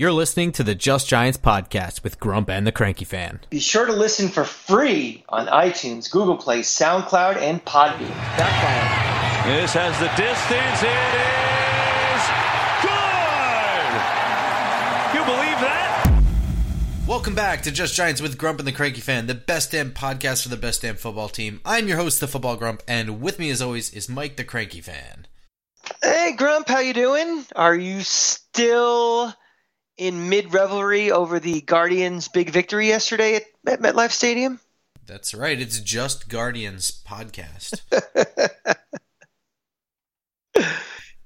You're listening to the Just Giants podcast with Grump and the Cranky Fan. Be sure to listen for free on iTunes, Google Play, SoundCloud, and Podbean. This has the distance. It is good. You believe that? Welcome back to Just Giants with Grump and the Cranky Fan, the best damn podcast for the best damn football team. I'm your host, the Football Grump, and with me as always is Mike the Cranky Fan. Hey, Grump, how you doing? Are you still in mid revelry over the Guardians' big victory yesterday at, at MetLife Stadium? That's right. It's just Guardians podcast.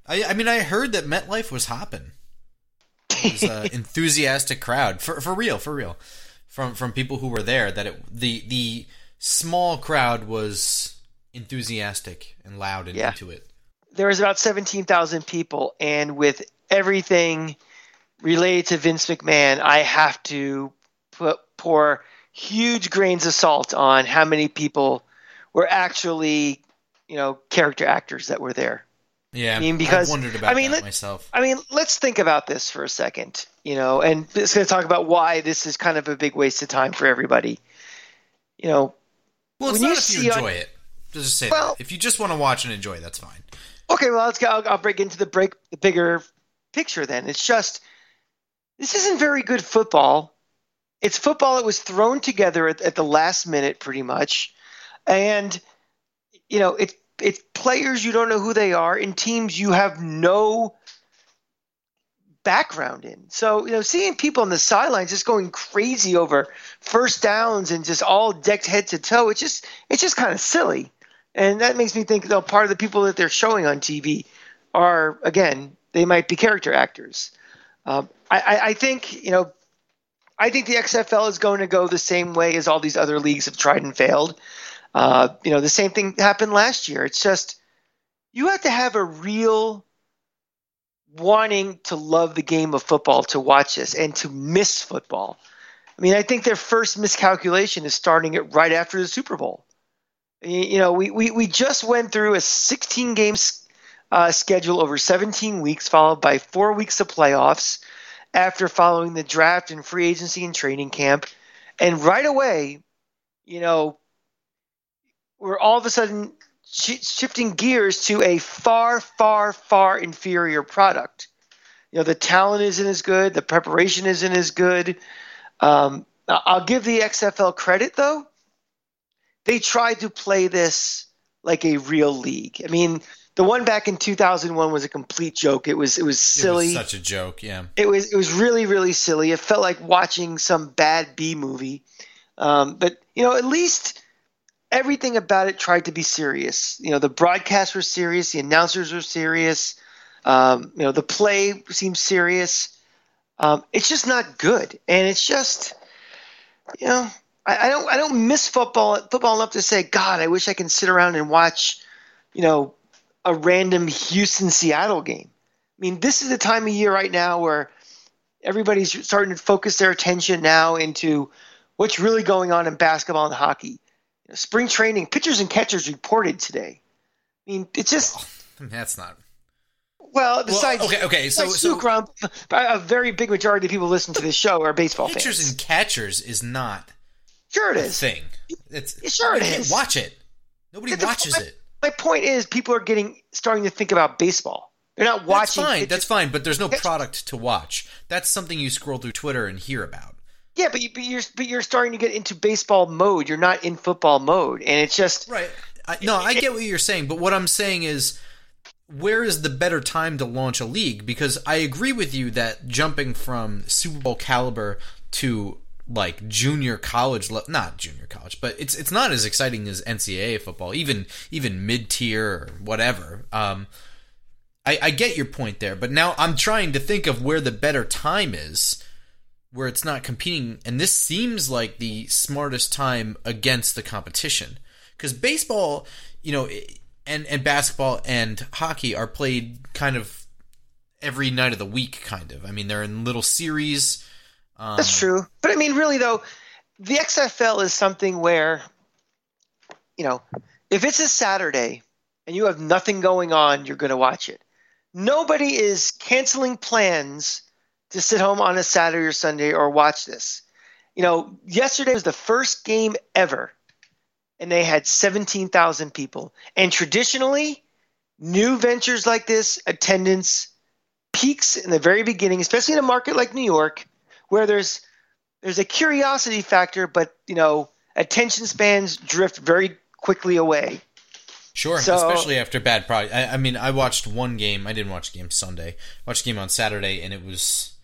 I, I mean, I heard that MetLife was hopping. It was an enthusiastic crowd for for real, for real, from from people who were there. That it the the small crowd was enthusiastic and loud and Yeah. into it. there was about 17,000 people, and with everything related to Vince McMahon, I have to put, pour huge grains of salt on how many people were actually, you know, character actors that were there. Yeah, I mean, because- I've wondered about I mean, that let- myself. I mean, let's think about this for a second, you know, and it's going to talk about why this is kind of a big waste of time for everybody. You know, Well, it's not you if you see on- enjoy it. Just say Well- that. If you just want to watch and enjoy, that's fine. Okay, well, let's go. I'll, I'll break into the break the bigger picture. Then it's just this isn't very good football. It's football that was thrown together at, at the last minute, pretty much, and you know it's it's players you don't know who they are in teams you have no background in. So you know, seeing people on the sidelines just going crazy over first downs and just all decked head to toe, it's just it's just kind of silly. And that makes me think, though, part of the people that they're showing on TV are, again, they might be character actors. Um, I, I, think, you know, I think the XFL is going to go the same way as all these other leagues have tried and failed. Uh, you know, the same thing happened last year. It's just you have to have a real wanting to love the game of football to watch this and to miss football. I mean, I think their first miscalculation is starting it right after the Super Bowl. You know, we, we, we just went through a 16 game uh, schedule over 17 weeks, followed by four weeks of playoffs after following the draft and free agency and training camp. And right away, you know, we're all of a sudden sh- shifting gears to a far, far, far inferior product. You know, the talent isn't as good, the preparation isn't as good. Um, I'll give the XFL credit, though they tried to play this like a real league. I mean, the one back in 2001 was a complete joke. It was it was silly. It was such a joke. Yeah. It was it was really really silly. It felt like watching some bad B movie. Um, but you know, at least everything about it tried to be serious. You know, the broadcasts were serious, the announcers were serious. Um, you know, the play seems serious. Um, it's just not good, and it's just you know, I, I don't I don't miss football football enough to say, God, I wish I can sit around and watch, you know, a random Houston Seattle game. I mean, this is the time of year right now where everybody's starting to focus their attention now into what's really going on in basketball and hockey. You know, spring training, pitchers and catchers reported today. I mean, it's just oh, That's not. well. Besides, okay, okay, so- so- Grump, a very big majority of people listen to this show are baseball Pitchers fans. and catchers is not sure, it is thing. It's Sure it is. Watch it. Nobody watches it. My point is, people are getting starting to think about baseball. They're not That's watching. fine. pitchers- That's fine. But there's no product to watch. That's something you scroll through Twitter and hear about. Yeah, but, you, but you're but you're starting to get into baseball mode. You're not in football mode, and it's just Right. I, no, I get what you're saying, but what I'm saying is, where is the better time to launch a league? Because I agree with you that jumping from Super Bowl caliber to like junior college, le- not junior college, but it's it's not as exciting as NCAA football, even even mid tier or whatever. Um, I, I get your point there, but now I'm trying to think of where the better time is, where it's not competing, and this seems like the smartest time against the competition because baseball, you know, and and basketball and hockey are played kind of every night of the week, kind of. I mean, they're in little series. Um, that's true. But I mean, really though, the XFL is something where, you know, if it's a Saturday and you have nothing going on, you're going to watch it. Nobody is canceling plans to sit home on a Saturday or Sunday or watch this. You know, yesterday was the first game ever, and they had 17,000 people. And traditionally, new ventures like this, attendance peaks in the very beginning, especially in a market like New York, where there's there's a curiosity factor, but you know, attention spans drift very quickly away. Sure, so, especially after bad product. I, I, mean, I watched one game. I didn't watch game Sunday. I watched game on Saturday, and it was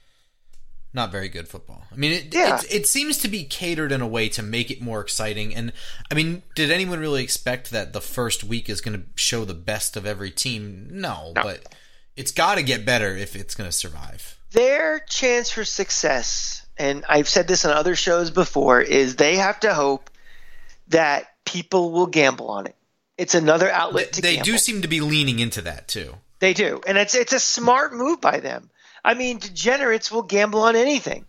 not very good football. I mean, it, yeah. it, it seems to be catered in a way to make it more exciting. And I mean, did anyone really expect that the first week is going to show the best of every team? No, no. but it's got to get better if it's going to survive. Their chance for success, and I've said this on other shows before, is they have to hope that people will gamble on it. It's another outlet to They gamble. do seem to be leaning into that too. They do, and it's it's a smart move by them. I mean, degenerates will gamble on anything.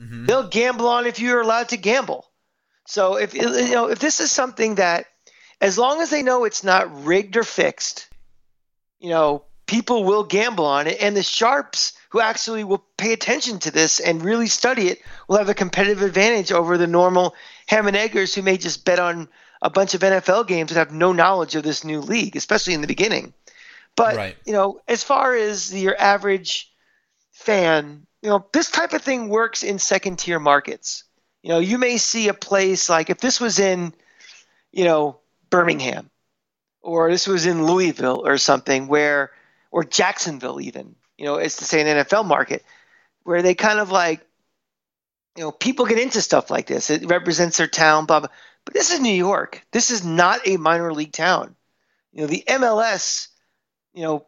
Mm-hmm. They'll gamble on if you're allowed to gamble. So if you know if this is something that, as long as they know it's not rigged or fixed, you know, people will gamble on it, and the sharps who actually will pay attention to this and really study it will have a competitive advantage over the normal ham and eggers who may just bet on a bunch of NFL games and have no knowledge of this new league, especially in the beginning. But right. you know, as far as your average fan, you know, this type of thing works in second tier markets. You know, you may see a place like if this was in, you know, Birmingham or this was in Louisville or something where or Jacksonville even, you know, it's to say an NFL market where they kind of like you know, people get into stuff like this. It represents their town, blah blah. But this is New York. This is not a minor league town. You know, the MLS, you know,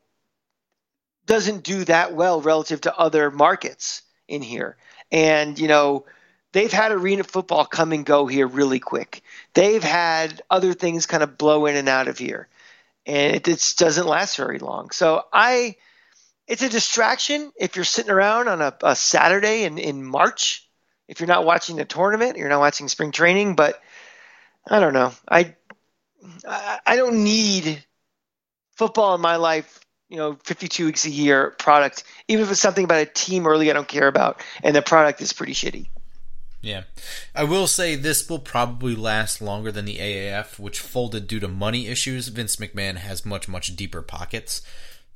doesn't do that well relative to other markets in here. And, you know, they've had arena football come and go here really quick. They've had other things kind of blow in and out of here. And it just doesn't last very long. So I it's a distraction if you're sitting around on a, a Saturday in, in March, if you're not watching the tournament, you're not watching spring training, but I don't know. I I don't need football in my life you know 52 weeks a year product. Even if it's something about a team early i don't care about and the product is pretty shitty. Yeah. I will say this will probably last longer than the aaf which folded due to money issues. Vince mcmahon has much much deeper pockets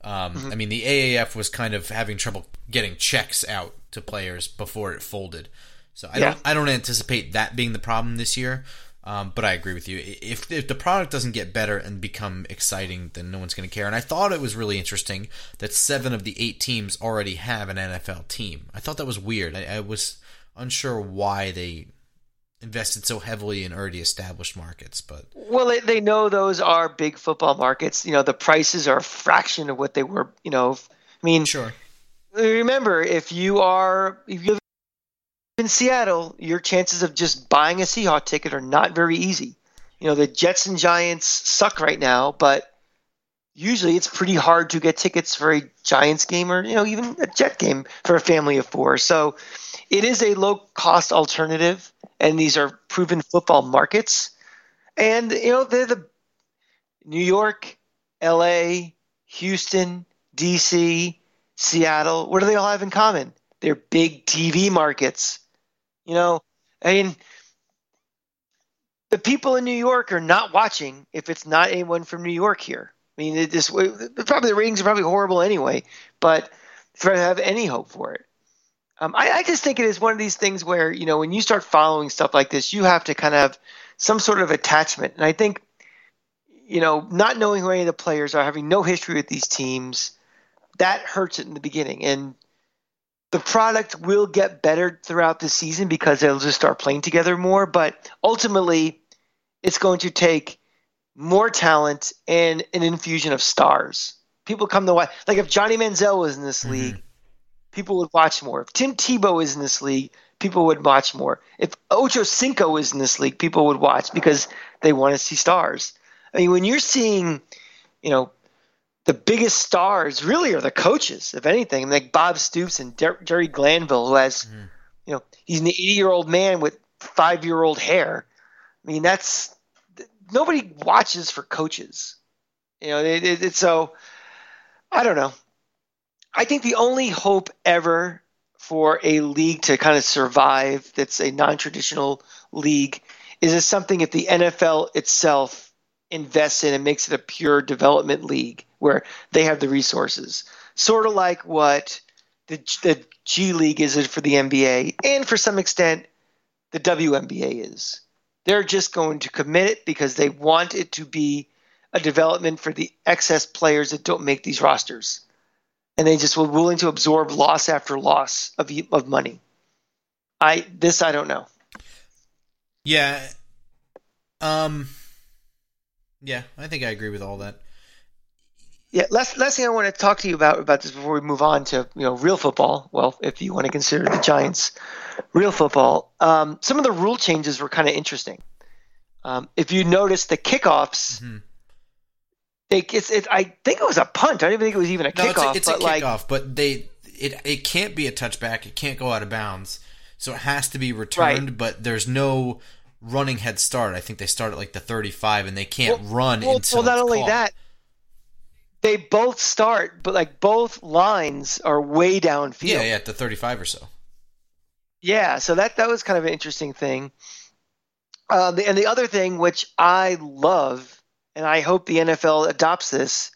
um, mm-hmm. i mean the aaf was kind of having trouble getting checks out to players before it folded so i yeah. don't i don't anticipate that being the problem this year um, but I agree with you. If if the product doesn't get better and become exciting, then no one's going to care. And I thought it was really interesting that seven of the eight teams already have an NFL team. I thought that was weird. I, I was unsure why they invested so heavily in already established markets. But well, they, they know those are big football markets. You know, the prices are a fraction of what they were. You know, I mean, sure. Remember, if you are if you live in Seattle, your chances of just buying a Seahawk ticket are not very easy. You know, the Jets and Giants suck right now, but usually it's pretty hard to get tickets for a Giants game or, you know, even a Jet game for a family of four. So it is a low cost alternative, and these are proven football markets. And, you know, they're the New York, LA, Houston, DC, Seattle. What do they all have in common? They're big TV markets. You know, I mean, the people in New York are not watching if it's not anyone from New York here. I mean, it just probably the ratings are probably horrible anyway, but if I have any hope for it. Um, I, I, just think it is one of these things where you know when you start following stuff like this, you have to kind of have some sort of attachment, and I think you know not knowing who any of the players are, having no history with these teams, that hurts it in the beginning. And the product will get better throughout the season because they'll just start playing together more. But ultimately, it's going to take more talent and an infusion of stars. People come to watch. Like if Johnny Manziel was in this mm-hmm. league, people would watch more. If Tim Tebow is in this league, people would watch more. If Ocho Cinco is in this league, people would watch because they want to see stars. I mean, when you're seeing, you know, the biggest stars really are the coaches, if anything. Like Bob Stoops and Der- Jerry Glanville, who has, mm-hmm. you know, he's an 80 year old man with five year old hair. I mean, that's nobody watches for coaches. You know, it, it, so I don't know. I think the only hope ever for a league to kind of survive that's a non-traditional league is it something if the NFL itself invests in and makes it a pure development league where they have the resources, sort of like what the, the G League is for the NBA and for some extent the WNBA is. They're just going to commit it because they want it to be a development for the excess players that don't make these rosters. And they just were willing to absorb loss after loss of of money. I this I don't know. Yeah. Um Yeah, I think I agree with all that. Yeah, last last thing I want to talk to you about about this before we move on to you know real football. Well, if you want to consider the Giants real football, um, some of the rule changes were kind of interesting. Um, if you notice the kickoffs, mm-hmm. It's, it, I think it was a punt. I don't even think it was even a no, kickoff. It's a, it's a kickoff, but they it it can't be a touchback. It can't go out of bounds, so it has to be returned. Right. But there's no running head start. I think they start at like the 35, and they can't well, run well, until. Well, not only caught. that they both start, but like both lines are way downfield. Yeah, yeah, at the 35 or so. Yeah, so that that was kind of an interesting thing. Uh, the, and the other thing, which I love, and I hope the NFL adopts this,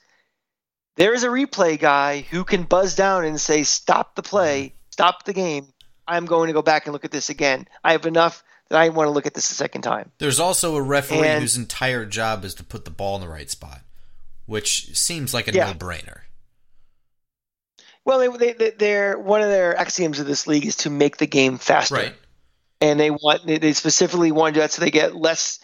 there is a replay guy who can buzz down and say, "Stop the play, mm-hmm. stop the game. I'm going to go back and look at this again. I have enough that I want to look at this a second time." There's also a referee and, whose entire job is to put the ball in the right spot which seems like a yeah. no-brainer. Well, they, they, they're one of their axioms of this league is to make the game faster, right? And they want they specifically want to do that so they get less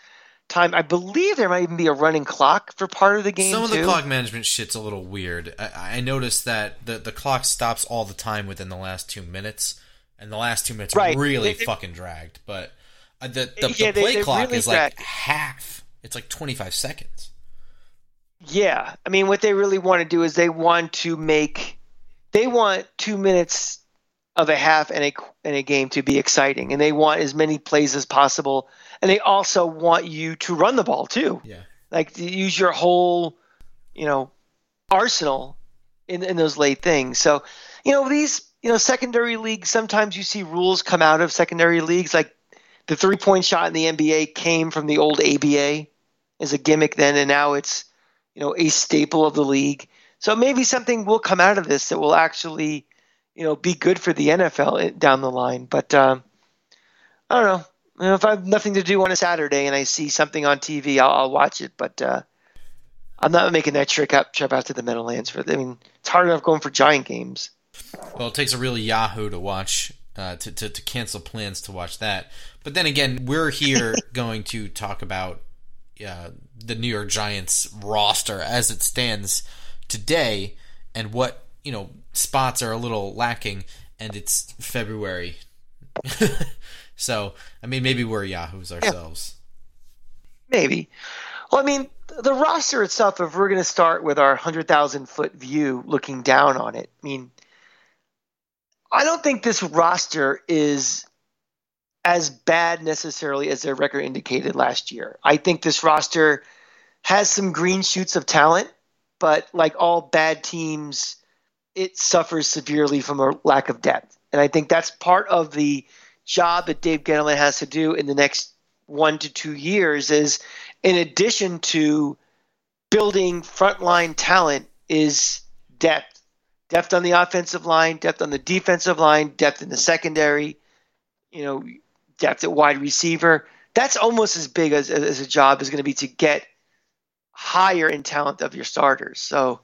time. I believe there might even be a running clock for part of the game. Some of too. the clock management shit's a little weird. I, I, noticed that the the clock stops all the time within the last two minutes, and the last two minutes right. really it, fucking dragged. But uh, the the, yeah, the play they, clock really is like half. It's like twenty five seconds. Yeah, I mean, what they really want to do is they want to make they want two minutes of a half in a in a game to be exciting, and they want as many plays as possible, and they also want you to run the ball too. Yeah, like to use your whole, you know, arsenal in in those late things. So, you know, these you know secondary leagues. Sometimes you see rules come out of secondary leagues, like the three point shot in the NBA came from the old ABA as a gimmick then, and now it's you know, a staple of the league. So maybe something will come out of this that will actually, you know, be good for the NFL down the line. But um, I don't know. You know. If I have nothing to do on a Saturday and I see something on TV, I'll, I'll watch it. But uh, I'm not making that trip out, trip out to the Meadowlands for. I mean, it's hard enough going for giant games. Well, it takes a real Yahoo to watch uh, to, to to cancel plans to watch that. But then again, we're here going to talk about uh, the New York Giants roster as it stands today and what, you know, spots are a little lacking and it's February. so, I mean, maybe we're Yahoos ourselves. Yeah. Maybe. Well, I mean, the roster itself, if we're going to start with our 100,000 foot view looking down on it, I mean, I don't think this roster is as bad necessarily as their record indicated last year. I think this roster has some green shoots of talent, but like all bad teams, it suffers severely from a lack of depth. And I think that's part of the job that Dave Gettleman has to do in the next one to two years is in addition to building frontline talent is depth. Depth on the offensive line, depth on the defensive line, depth in the secondary, you know, depth at wide receiver. That's almost as big as, as a job is going to be to get higher in talent of your starters. So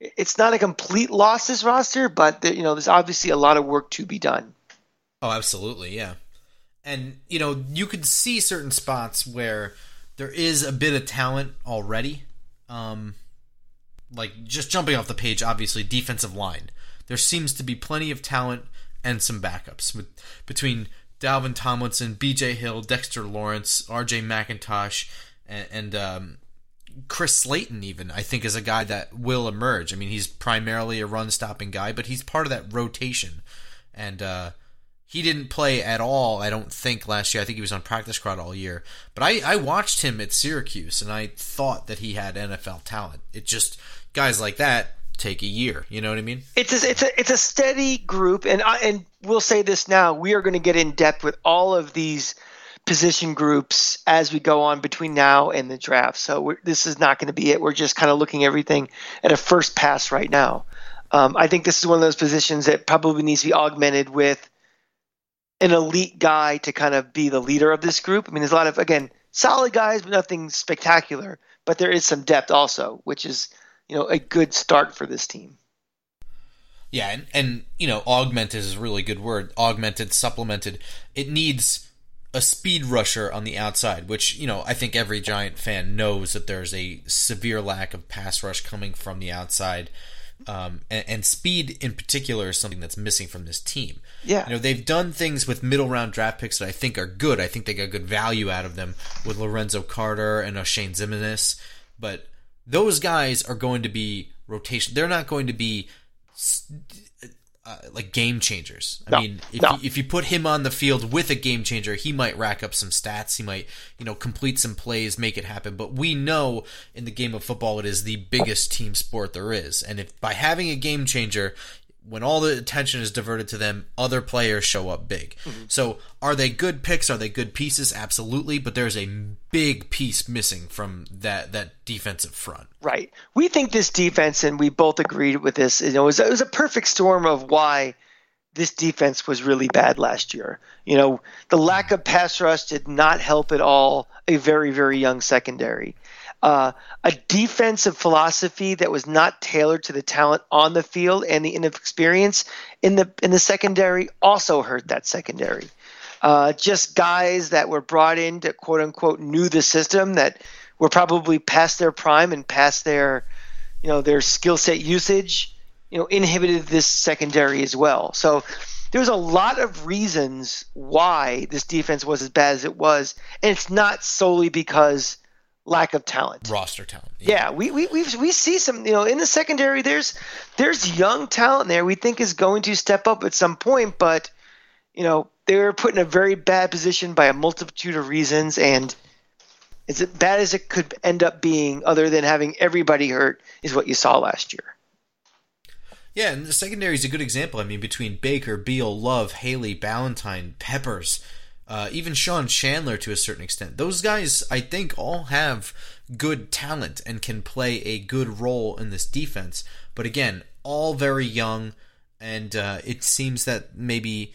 it's not a complete loss this roster, but you know there's obviously a lot of work to be done. Oh, absolutely, yeah. And you know you could see certain spots where there is a bit of talent already. Um, like just jumping off the page, obviously defensive line. There seems to be plenty of talent and some backups with between Dalvin Tomlinson, B.J. Hill, Dexter Lawrence, R.J. McIntosh, and, and um, Chris Slayton. Even I think is a guy that will emerge. I mean, he's primarily a run-stopping guy, but he's part of that rotation, and uh, he didn't play at all. I don't think last year. I think he was on practice squad all year. But I, I watched him at Syracuse, and I thought that he had NFL talent. It just guys like that take a year. You know what I mean? It's a, it's a it's a steady group, and I, and we'll say this now: we are going to get in depth with all of these position groups as we go on between now and the draft. So this is not going to be it. We're just kind of looking everything at a first pass right now. Um, I think this is one of those positions that probably needs to be augmented with an elite guy to kind of be the leader of this group. I mean, there's a lot of again solid guys, but nothing spectacular. But there is some depth also, which is you know a good start for this team. Yeah, and, and you know, augmented is a really good word. Augmented, supplemented. It needs a speed rusher on the outside, which, you know, I think every Giant fan knows that there's a severe lack of pass rush coming from the outside. Um, and, and, speed in particular is something that's missing from this team. Yeah. You know, they've done things with middle round draft picks that I think are good. I think they got good value out of them with Lorenzo Carter and Oshane Ximines. But those guys are going to be rotation. They're not going to be uh, like game changers. I no, mean, if no. you, if you put him on the field with a game changer, he might rack up some stats. He might, you know, complete some plays, make it happen. But we know in the game of football, it is the biggest team sport there is, and if by having a game changer, when all the attention is diverted to them, other players show up big. Mm-hmm. So, are they good picks? Are they good pieces? Absolutely, but there's a big piece missing from that that defensive front. Right. We think this defense, and we both agreed with this. You know, it was, it was a perfect storm of why this defense was really bad last year. You know, the lack of pass rush did not help at all a very very young secondary uh, a defensive philosophy that was not tailored to the talent on the field and the inexperience in the in the secondary also hurt that secondary. Uh, just guys that were brought in to quote unquote knew the system that were probably past their prime and past their you know their skill set usage you know inhibited this secondary as well. So there's a lot of reasons why this defense was as bad as it was, and it's not solely because lack of talent, roster talent. Yeah, yeah we we we we see some you know in the secondary. There's there's young talent there we think is going to step up at some point, but you know they were put in a very bad position by a multitude of reasons, and as bad as it could end up being, other than having everybody hurt, is what you saw last year. Yeah, and the secondary is a good example. I mean, between Baker, Beal, Love, Haley, Ballentine, Peppers uh, even Sean Chandler to a certain extent. Those guys, I think, all have good talent and can play a good role in this defense. But again, all very young, and uh, it seems that maybe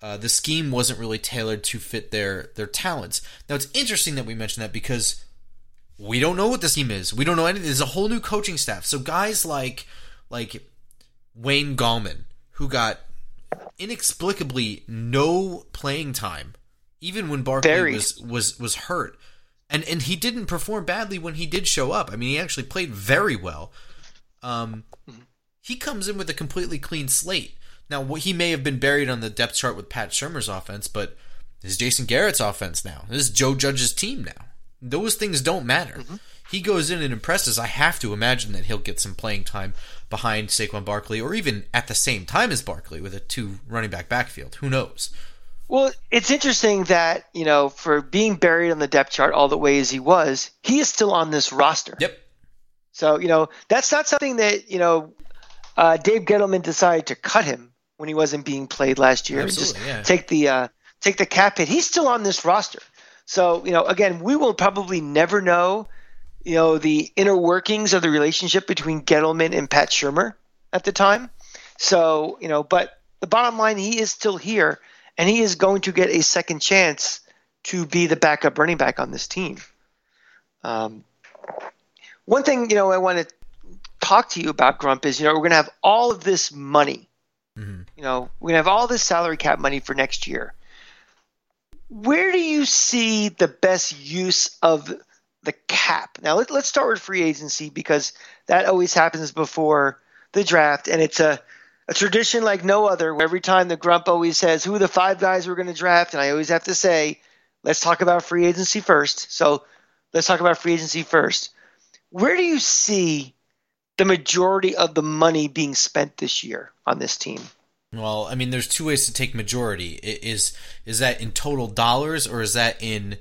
uh, the scheme wasn't really tailored to fit their their talents. Now, it's interesting that we mentioned that because we don't know what the scheme is. We don't know anything. There's a whole new coaching staff. So guys like like Wayne Gallman, who got inexplicably no playing time even when Barkley was was was hurt. And and he didn't perform badly when he did show up. I mean, he actually played very well. Um, he comes in with a completely clean slate. Now, he may have been buried on the depth chart with Pat Shurmur's offense, but this is Jason Garrett's offense now. This is Joe Judge's team now. Those things don't matter. Mm-hmm. He goes in and impresses. I have to imagine that he'll get some playing time behind Saquon Barkley, or even at the same time as Barkley with a two running back backfield. Who knows? Well, it's interesting that, you know, for being buried on the depth chart all the way as he was, he is still on this roster. Yep. So, you know, that's not something that, you know, uh, Dave Gettleman decided to cut him when he wasn't being played last year. Absolutely, just yeah. take the uh, take the cap hit. He's still on this roster. So, you know, again, we will probably never know, you know, the inner workings of the relationship between Gettleman and Pat Shurmur at the time. So, you know, but the bottom line, he is still here and he is going to get a second chance to be the backup running back on this team. Um, one thing you know I want to talk to you about Grump is you know we're going to have all of this money. Mm-hmm. You know we're going to have all this salary cap money for next year. Where do you see the best use of the cap? Now let, let's start with free agency because that always happens before the draft, and it's a a tradition like no other. Every time the Grump always says, Who are the five guys we're going to draft? And I always have to say, Let's talk about free agency first. So let's talk about free agency first. Where do you see the majority of the money being spent this year on this team? Well, I mean, there's two ways to take majority. Is is that in total dollars, or is that in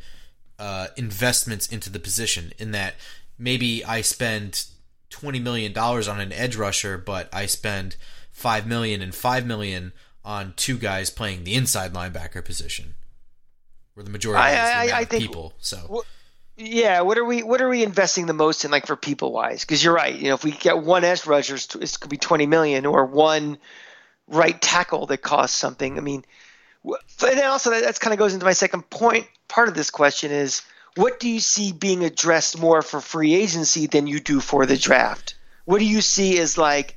uh, investments into the position? In that maybe I spend twenty million dollars on an edge rusher, but I spend five million and five million on two guys playing the inside linebacker position, where the majority I- is the I- I of think- people. So Wh- Yeah, what are we what are we investing the most in, like for people wise? Because you're right. You know, if we get one edge rusher, it's- it could be twenty million, or one right tackle that costs something. I mean, and also that that's kind of goes into my second point. Part of this question is, what do you see being addressed more for free agency than you do for the draft? What do you see as like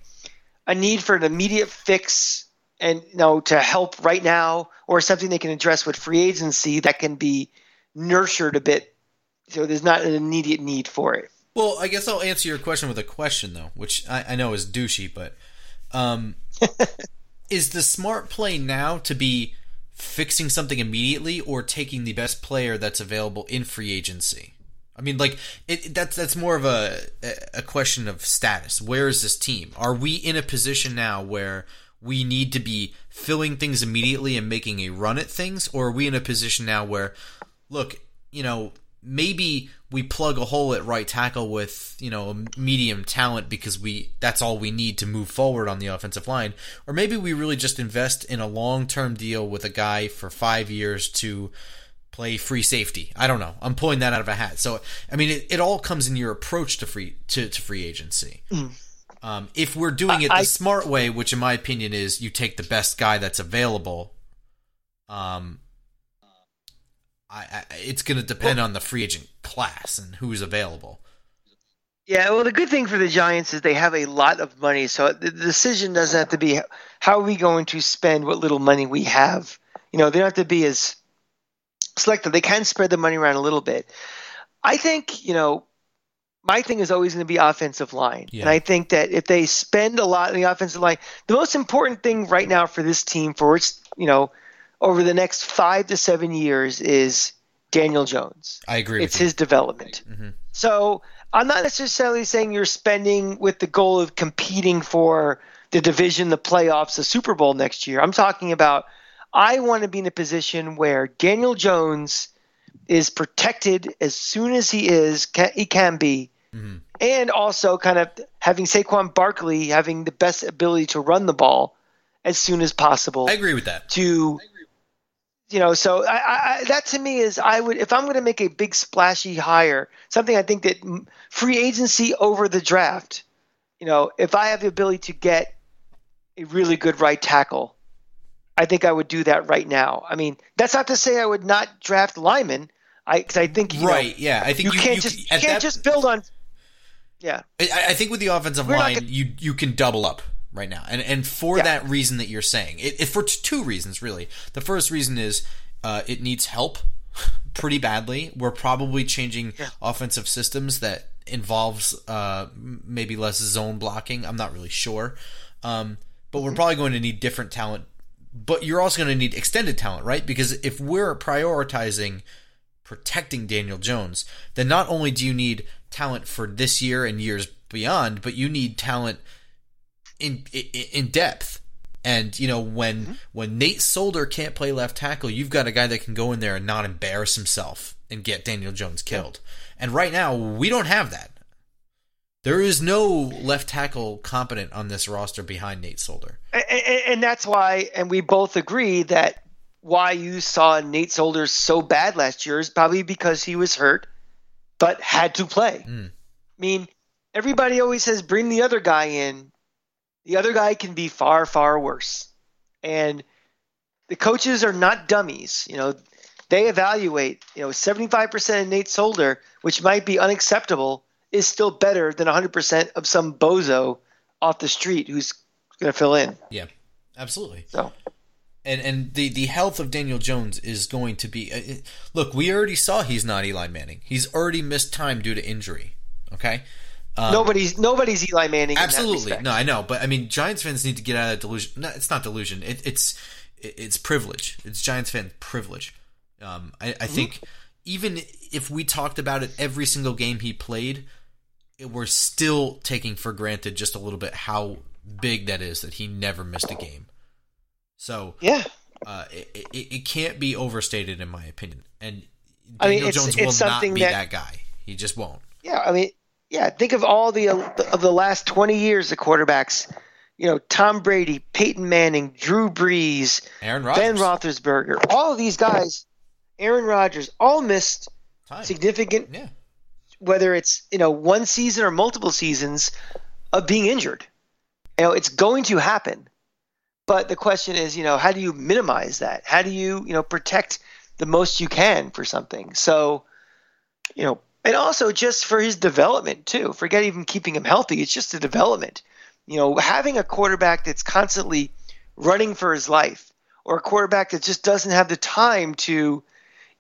a need for an immediate fix and you know to help right now, or something they can address with free agency that can be nurtured a bit so there's not an immediate need for it. Well, I guess I'll answer your question with a question though, which I, I know is douchey, but um, is the smart play now to be fixing something immediately or taking the best player that's available in free agency? I mean, like it, that's that's more of a a question of status. Where is this team? Are we in a position now where we need to be filling things immediately and making a run at things, or are we in a position now where, look, you know, maybe we plug a hole at right tackle with you know medium talent because we that's all we need to move forward on the offensive line or maybe we really just invest in a long-term deal with a guy for 5 years to play free safety. I don't know. I'm pulling that out of a hat. So i mean it, it all comes in your approach to free to, to free agency. Um, if we're doing it the I- smart way which in my opinion is you take the best guy that's available um I, I, it's going to depend on the free agent class and who's available. Yeah, well, the good thing for the Giants is they have a lot of money, so the decision doesn't have to be how are we going to spend what little money we have. You know, they don't have to be as selective. They can spread the money around a little bit. I think, you know, my thing is always going to be offensive line. Yeah. And I think that if they spend a lot in the offensive line, the most important thing right now for this team for its, you know, over the next five to seven years is Daniel Jones. I agree. It's with you. his development. Mhm. So I'm not necessarily saying you're spending with the goal of competing for the division, the playoffs, the Super Bowl next year. I'm talking about I want to be in a position where Daniel Jones is protected as soon as he is ca- he can be, Mhm. and also kind of having Saquon Barkley having the best ability to run the ball as soon as possible I agree with that. to you know so I, I, that to me is i would if i'm going to make a big splashy hire something i think that free agency over the draft you know if i have the ability to get a really good right tackle i think i would do that right now i mean that's not to say i would not draft lyman i cause i think you know, Right? Yeah. I think you, you, can't you- just you can't that- just build on yeah I, I think with the offensive We're line, gonna- you you can double up right now, and and for Yeah. that reason that you're saying, it, it for two reasons really. The first reason is uh, it needs help pretty badly. We're probably changing offensive systems that involves uh, maybe less zone blocking. I'm not really sure, um, but we're probably going to need different talent. But you're also going to need extended talent, right? Because if we're prioritizing protecting Daniel Jones, then not only do you need talent for this year and years beyond, but you need talent in in, in depth. And you know when mm-hmm. when Nate Solder can't play left tackle, you've got a guy that can go in there and not embarrass himself and get Daniel Jones killed. And right now we don't have that. There is no left tackle competent on this roster behind Nate Solder. and, and, and that's why, and we both agree that why you saw Nate Solder so bad last year is probably because he was hurt, but had to play. Mm. I mean, everybody always says bring the other guy in. The other guy can be far, far worse, and the coaches are not dummies. You know, they evaluate. You know, seventy-five percent of Nate Solder, which might be unacceptable, is still better than hundred percent of some bozo off the street who's going to fill in. Yeah, absolutely. So and and the the health of Daniel Jones is going to be. Uh, look, we already saw he's not Eli Manning. He's already missed time due to injury. Okay. Um, nobody's nobody's Eli Manning. in that absolutely. No, I know, but I mean, Giants fans need to get out of that delusion. No, it's not delusion. It, it's it- it's privilege. It's Giants fan privilege. Um, I, I think even if we talked about it every single game he played, we're still taking for granted just a little bit how big that is that he never missed a game. So Yeah, uh, it, it, it can't be overstated in my opinion. And I mean, Daniel it's- Jones it's will not be that- that guy. He just won't. yeah. I mean, yeah, think of all the of the last 20 years of quarterbacks. You know, Tom Brady, Peyton Manning, Drew Brees, Aaron Rodgers. Ben Roethlisberger, all of these guys, Aaron Rodgers, all missed Time. significant, Yeah. Whether it's you know one season or multiple seasons of being injured. You know, it's going to happen. But the question is, you know, how do you minimize that? How do you, you know, protect the most you can for something? So, you know, and also just for his development too. Forget even keeping him healthy. It's just the development. You know, having a quarterback that's constantly running for his life, or a quarterback that just doesn't have the time to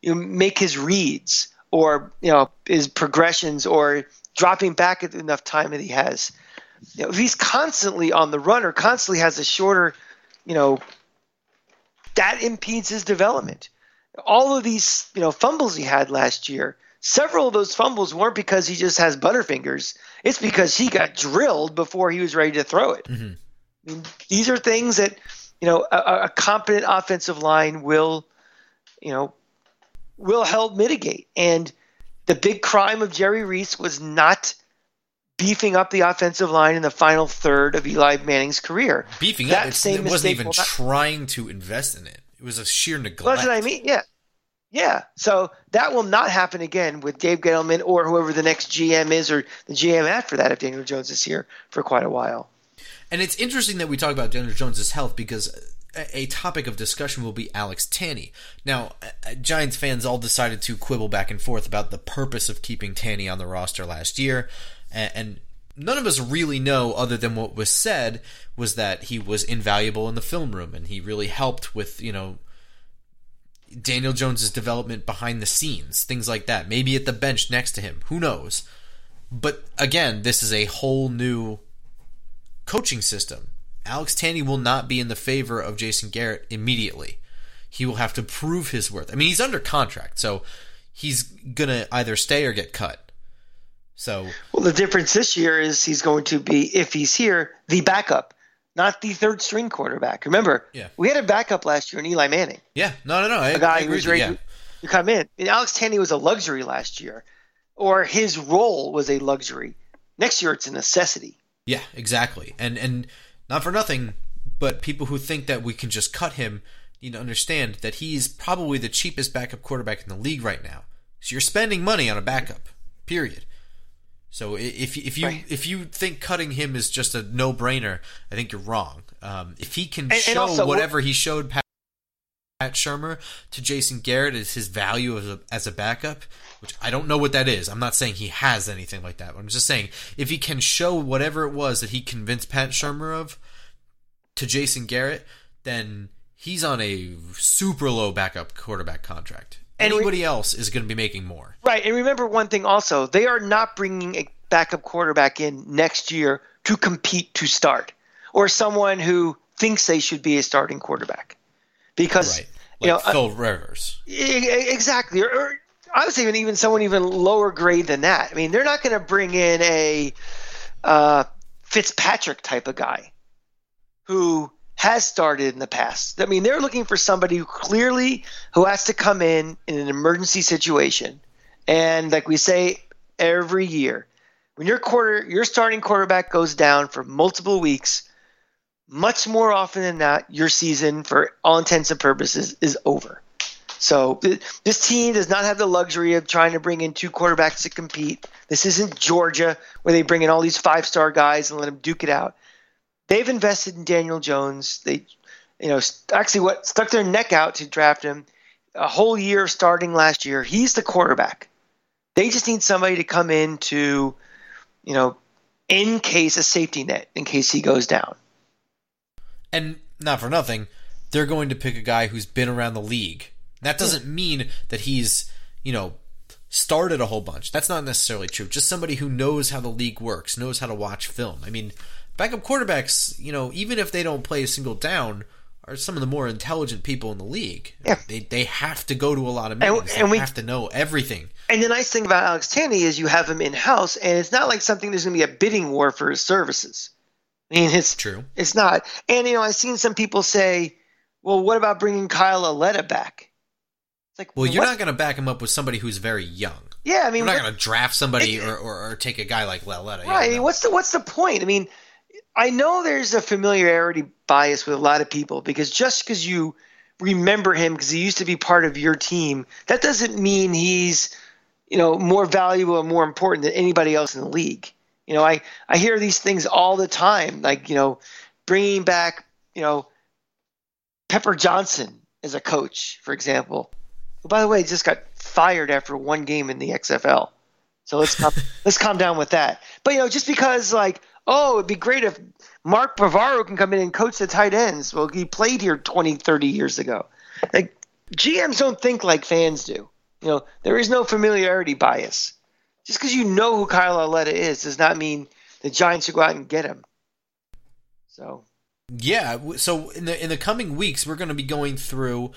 you know, make his reads or you know his progressions or dropping back at enough time that he has. You know, if he's constantly on the run or constantly has a shorter, you know, that impedes his development. All of these, you know, fumbles he had last year, several of those fumbles weren't because he just has butterfingers. It's because he got drilled before he was ready to throw it. Mhm. I mean, these are things that, you know, a, a competent offensive line will, you know, will help mitigate. And the big crime of Jerry Reese was not beefing up the offensive line in the final third of Eli Manning's career. Beefing That up, it's, same it wasn't even not- trying to invest in it. It was a sheer neglect. That's what I mean. Yeah. Yeah. So that will not happen again with Dave Gettleman or whoever the next GM is or the GM after that if Daniel Jones is here for quite a while. And it's interesting that we talk about Daniel Jones's health because a, topic of discussion will be Alex Tanney. Now, uh, Giants fans all decided to quibble back and forth about the purpose of keeping Tanney on the roster last year, and none of us really know, other than what was said, was that he was invaluable in the film room and he really helped with you know Daniel Jones's development behind the scenes, things like that. Maybe at the bench next to him, who knows? But again, this is a whole new coaching system. Alex Tanney will not be in the favor of Jason Garrett immediately. He will have to prove his worth. I mean, he's under contract, so he's gonna either stay or get cut. So Well, the difference this year is he's going to be, if he's here, the backup, not the third string quarterback. Remember, Yeah. we had a backup last year in Eli Manning, yeah, no, no, no. I, a guy who was ready yeah. to, come in. And Alex Tanney was a luxury last year, or his role was a luxury. Next year, it's a necessity. Yeah, exactly. And and not for nothing, but people who think that we can just cut him need to understand that he's probably the cheapest backup quarterback in the league right now. So you're spending money on a backup. Period. So if if you Right. if you think cutting him is just a no brainer, I think you're wrong. Um, if he can And- and show also, whatever he showed Pat, Shurmur to Jason Garrett as his value as a, as a backup, which I don't know what that is. I'm not saying he has anything like that. I'm just saying if he can show whatever it was that he convinced Pat Shurmur of to Jason Garrett, then he's on a super low backup quarterback contract. And Anybody else is going to be making more. Right, and remember one thing also: they are not bringing a backup quarterback in next year to compete to start, or someone who thinks they should be a starting quarterback, because Right. you know Like Phil Rivers. exactly. Or, or I was even even someone even lower grade than that. I mean, they're not going to bring in a uh, Fitzpatrick type of guy who has started in the past. I mean, they're looking for somebody who clearly who has to come in in an emergency situation. And like we say every year, when your quarter your starting quarterback goes down for multiple weeks, much more often than not, your season for all intents and purposes is over. So this team does not have the luxury of trying to bring in two quarterbacks to compete. This isn't Georgia where they bring in all these five-star guys and let them duke it out. They've invested in Daniel Jones. They, you know, actually what stuck their neck out to draft him a whole year starting last year. He's the quarterback. They just need somebody to come in to, you know, in case a safety net in case he goes down. And not for nothing, they're going to pick a guy who's been around the league. That doesn't mean that he's, you know, started a whole bunch. That's not necessarily true. Just somebody who knows how the league works, knows how to watch film. I mean, backup quarterbacks, you know, even if they don't play a single down, are some of the more intelligent people in the league. Yeah. They they have to go to a lot of And- meetings. and they we- have to know everything. And the nice thing about Alex Tanney is you have him in house, and it's not like something there's going to be a bidding war for his services. I mean, it's True. It's not. And you know, I've seen some people say, "Well, what about bringing Kyle Lauletta back?" It's like, Well, you're not going to back him up with somebody who's very young. Yeah, I mean, We're not going to draft somebody It- or, or, or take a guy like Lauletta. Right. no. What's the what's the point? I mean, I know there's a familiarity bias with a lot of people because just because you remember him because he used to be part of your team, that doesn't mean he's you know more valuable and more important than anybody else in the league. You know, I I hear these things all the time, like you know, bringing back you know Pepper Johnson as a coach, for example. Who, by the way, just got fired after one game in the XFL. So let's calm, let's calm down with that. But you know, just because like, oh, it'd be great if Mark Bavaro can come in and coach the tight ends. Well, he played here 20, 30 years ago. Like GMs don't think like fans do. You know, there is no familiarity bias. Just because you know who Kyle Lauletta is does not mean the Giants should go out and get him. So Yeah. So in the in the coming weeks, we're going to be going through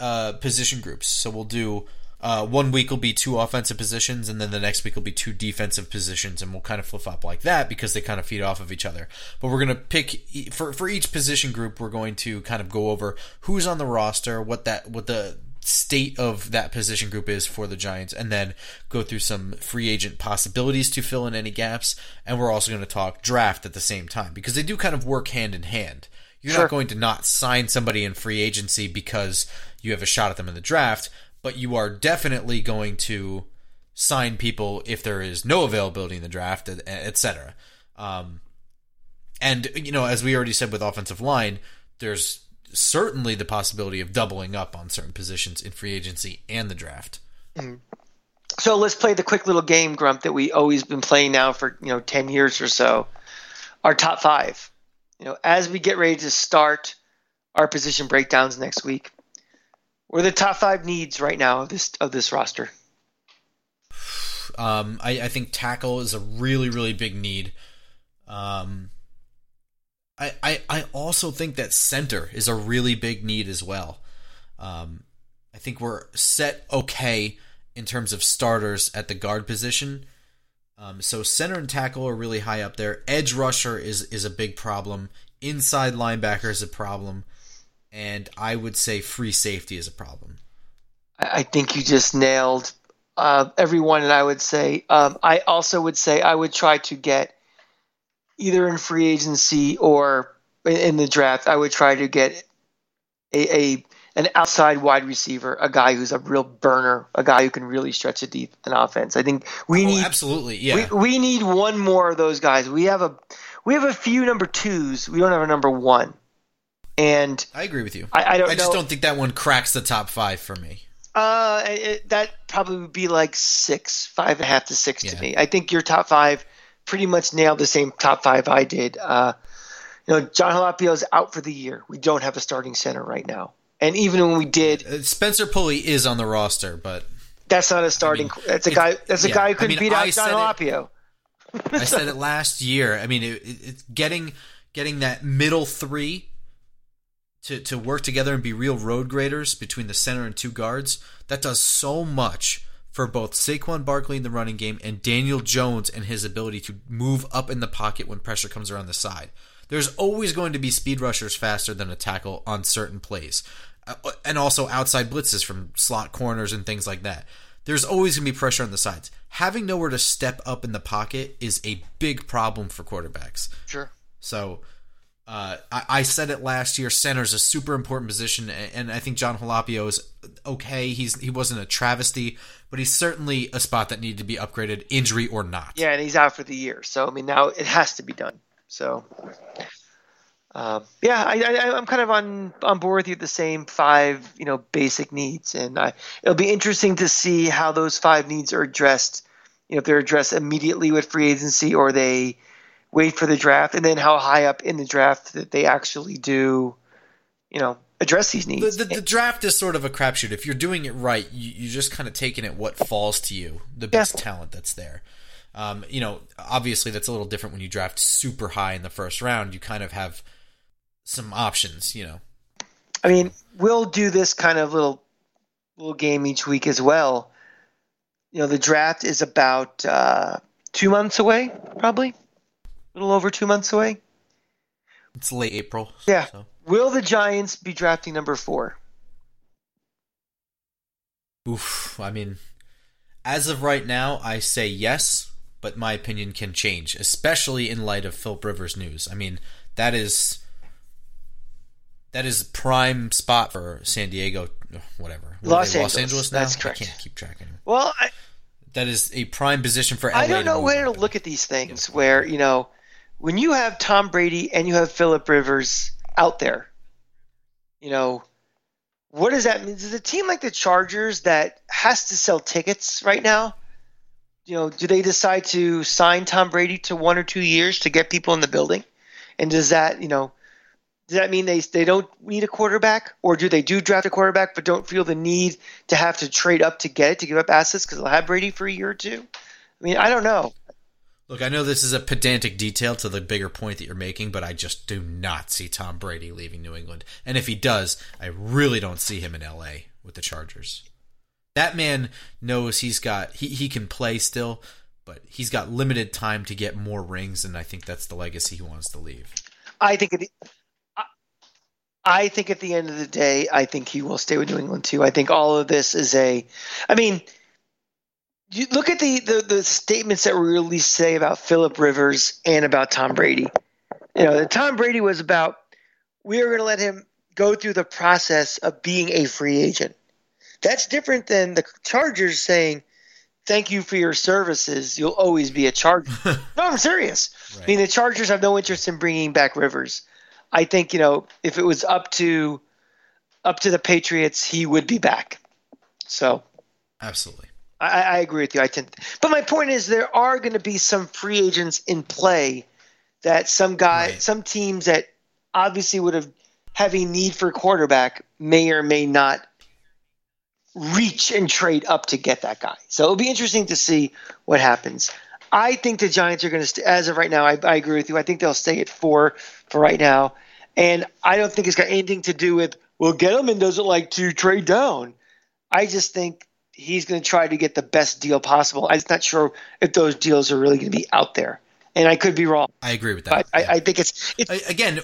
uh, position groups. So we'll do uh, one week will be two offensive positions, and then the next week will be two defensive positions, and we'll kind of flip flop like that because they kind of feed off of each other. But we're going to pick for for each position group. We're going to kind of go over who's on the roster, what that what the state of that position group is for the Giants, and then go through some free agent possibilities to fill in any gaps. And we're also going to talk draft at the same time because they do kind of work hand in hand. You're Sure. not going to not sign somebody in free agency because you have a shot at them in the draft, but you are definitely going to sign people if there is no availability in the draft, et- et. Um, and you know, as we already said with offensive line, there's certainly the possibility of doubling up on certain positions in free agency and the draft. So let's play the quick little game, Grump, that we always been playing now for you know ten years or so. Our top five. You know, as we get ready to start our position breakdowns next week, what are the top five needs right now of this of this roster? Um, I, I think tackle is a really, really big need. Um, I, I, I also think that center is a really big need as well. Um, I think we're set okay in terms of starters at the guard position. Um, so center and tackle are really high up there. Edge rusher is is a big problem. Inside linebacker is a problem, and I would say free safety is a problem. I think you just nailed uh, everyone, and I would say um, I also would say I would try to get either in free agency or in- the draft. I would try to get a, a an outside wide receiver, a guy who's a real burner, a guy who can really stretch a deep in offense. I think we Oh, need absolutely, yeah. we, we need one more of those guys. We have a we have a few number twos. We don't have a number one, and I agree with you. I, I don't I just know. don't think that one cracks the top five for me. Uh, it, that probably would be like six, five and a half to six Yeah. to me. I think your top five pretty much nailed the same top five I did. Uh, you know, John Halapio's out for the year. We don't have a starting center right now, and even when we did, Uh, Spencer Pulley is on the roster, but that's not a starting. that's a guy. That's a yeah, guy who I couldn't mean, beat I out John it- Halapio. I said it last year. I mean, it, it, it's getting getting that middle three to to work together and be real road graders between the center and two guards. That does so much for both Saquon Barkley in the running game and Daniel Jones and his ability to move up in the pocket when pressure comes around the side. There's always going to be speed rushers faster than a tackle on certain plays, Uh, and also outside blitzes from slot corners and things like that. There's always going to be pressure on the sides. Having nowhere to step up in the pocket is a big problem for quarterbacks. Sure. So uh, I, I said it last year. Center is a super important position, a- and I think John Halapio is okay. He's he wasn't a travesty, but he's certainly a spot that needed to be upgraded, injury or not. Yeah, and he's out for the year. So I mean, now it has to be done. So, um, yeah, I, I'm kind of on on board with you. The same five, you know, basic needs, and I, it'll be interesting to see how those five needs are addressed. You know, if they're addressed immediately with free agency, or they wait for the draft, and then how high up in the draft that they actually do, you know, address these needs. The, the, the draft is sort of a crapshoot. If you're doing it right, you, you're just kind of taking it what falls to you, the best talent that's there. Um, you know, obviously that's a little different when you draft super high in the first round. You kind of have some options, you know. I mean, we'll do this kind of little little game each week as well. You know, the draft is about uh, two months away, probably little over two months away. It's late April. Yeah. So. Will the Giants be drafting number four? Oof. I mean, As of right now, I say yes, but my opinion can change, especially in light of Philip Rivers news. I mean, that is that is prime spot for San Diego, whatever. What Los Angeles. Los Angeles now. That's correct. I can't keep track anymore. Well, I, That is a prime position for LA I don't know where to look at these things where, you know, when you have Tom Brady and you have Philip Rivers out there, you know, what does that mean? Does a team like the Chargers that has to sell tickets right now? You know, do they decide to sign Tom Brady to one or two years to get people in the building? And does that, you know, does that mean they they don't need a quarterback, or do they do draft a quarterback but don't feel the need to have to trade up to get it to give up assets because they'll have Brady for a year or two? I mean, I don't know. Look, I know this is a pedantic detail to the bigger point that you're making, but I just do not see Tom Brady leaving New England. And if he does, I really don't see him in LA with the Chargers. That man knows he's got he, he can play still, but he's got limited time to get more rings, and I think that's the legacy he wants to leave. I think at the, I- I think at the end of the day, I think he will stay with New England too. I think all of this is a, I mean, you look at the the, the statements that were released today about Philip Rivers and about Tom Brady. You know, the Tom Brady was about we are going to let him go through the process of being a free agent. That's different than the Chargers saying, "Thank you for your services. You'll always be a Charger." no, I'm serious. I mean, the Chargers have no interest in bringing back Rivers. I think you know if it was up to up to the Patriots, he would be back. So Absolutely. I, I agree with you. I tend, but my point is there are going to be some free agents in play that some guy, Right. some teams that obviously would have have a need for quarterback may or may not reach and trade up to get that guy. So it'll be interesting to see what happens. I think the Giants are going to, st- as of right now, I, I agree with you. I think they'll stay at four for right now, and I don't think it's got anything to do with well, Gettleman doesn't like to trade down. I just think he's going to try to get the best deal possible. I'm not sure if those deals are really going to be out there, and I could be wrong. I agree with that. But I, Yeah. I think it's it's again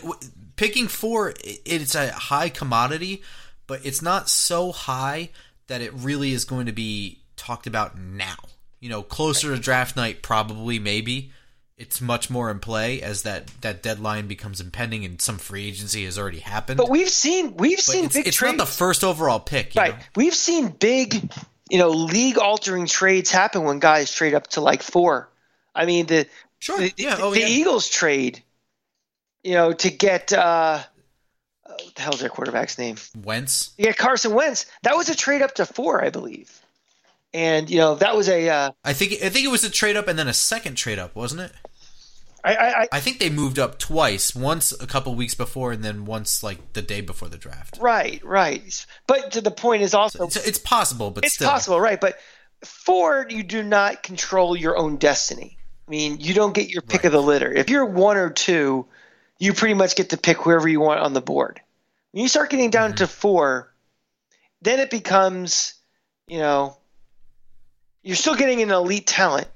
picking four it's a high commodity but it's not so high that it really is going to be talked about now you know closer to draft night probably maybe it's much more in play as that that deadline becomes impending and some free agency has already happened but we've seen we've But seen it's, big it's trades. not the first overall pick you right. know? We've seen big, you know, league altering trades happen when guys trade up to like four. I mean the Sure. the, yeah. Oh, the yeah. Eagles trade, you know, to get uh, what the hell's their quarterback's name? Wentz. Yeah, Carson Wentz. That was a trade up to four, I believe. And you know that was a uh, I think I think it was a trade up and then a second trade up, wasn't it? I, I, I think they moved up twice. Once a couple weeks before, and then once like the day before the draft. right right. But to the point is also It's, it's possible, but it's still, possible, right? But four, you do not control your own destiny. I mean, you don't get your pick of the litter. If you're one or two, you pretty much get to pick whoever you want on the board. When you start getting down mm-hmm. to four, then it becomes, you know, you're still getting an elite talent,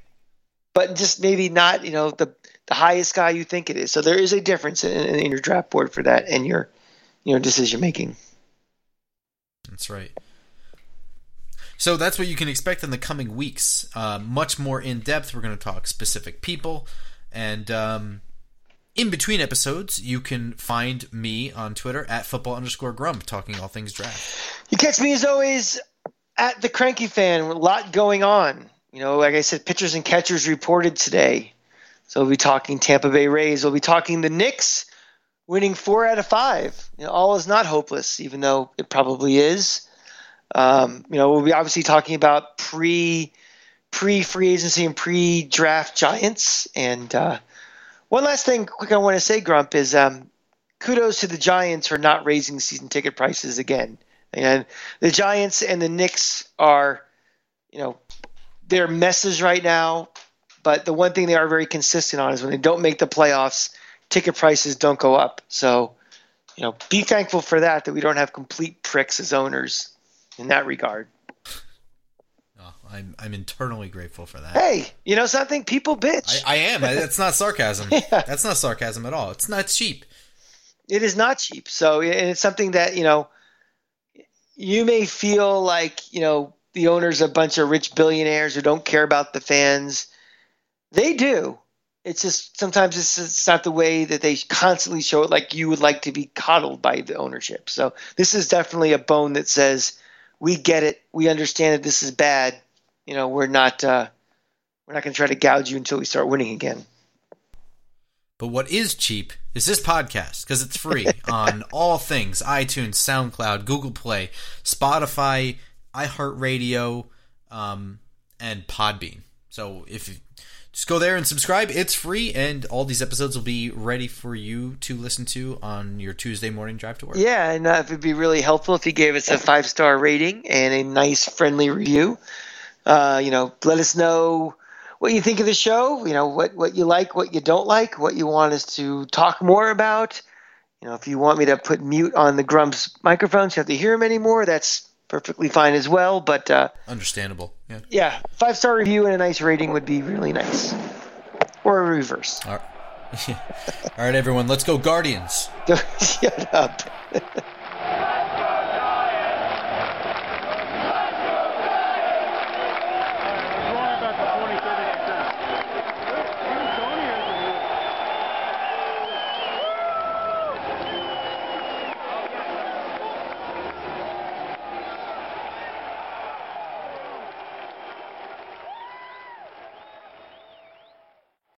but just maybe not, you know, the the highest guy you think it is. So there is a difference in, in your draft board for that and your, you know, decision making. That's right. So that's what you can expect in the coming weeks. Uh, much more in depth. We're going to talk specific people, and um, in between episodes, you can find me on Twitter at football underscore grump talking all things draft. You catch me as always at the Cranky Fan. A lot going on. You know, like I said, pitchers and catchers reported today. So we'll be talking Tampa Bay Rays. We'll be talking the Knicks winning four out of five. You know, all is not hopeless, even though it probably is. Um, you know, we'll be obviously talking about pre pre free agency and pre draft Giants. And uh, one last thing, quick, I want to say, Grump is um, kudos to the Giants for not raising season ticket prices again. And the Giants and the Knicks are, you know, they're messes right now. But the one thing they are very consistent on is when they don't make the playoffs, ticket prices don't go up. So, you know, be thankful for that, that we don't have complete pricks as owners in that regard. Oh, I'm I'm internally grateful for that. Hey, you know something? People bitch. I, I am. That's not sarcasm. That's not sarcasm at all. It's not cheap. it is not cheap. So and it's something that you know you may feel like you know the owners a bunch of rich billionaires who don't care about the fans. They do. It's just sometimes it's, it's not the way that they constantly show it like you would like to be coddled by the ownership. So this is definitely a bone that says we get it. We understand that this is bad. You know, we're not uh, we're not going to try to gouge you until we start winning again. But what is cheap is this podcast because it's free on all things iTunes, SoundCloud, Google Play, Spotify, iHeartRadio, um, and Podbean. So if you just go there and subscribe, it's free, and all these episodes will be ready for you to listen to on your Tuesday morning drive to work. Yeah, and uh, it would be really helpful if you gave us a five star rating and a nice, friendly review. Uh, you know, let us know what you think of the show. You know, what what you like, what you don't like, what you want us to talk more about. You know, if you want me to put mute on the Grumps microphones, you have to hear them anymore. That's perfectly fine as well. But uh, Understandable. Yeah. yeah, five star review and a nice rating would be really nice, or a reverse. All right. all right, everyone. Let's go, Guardians. Shut up.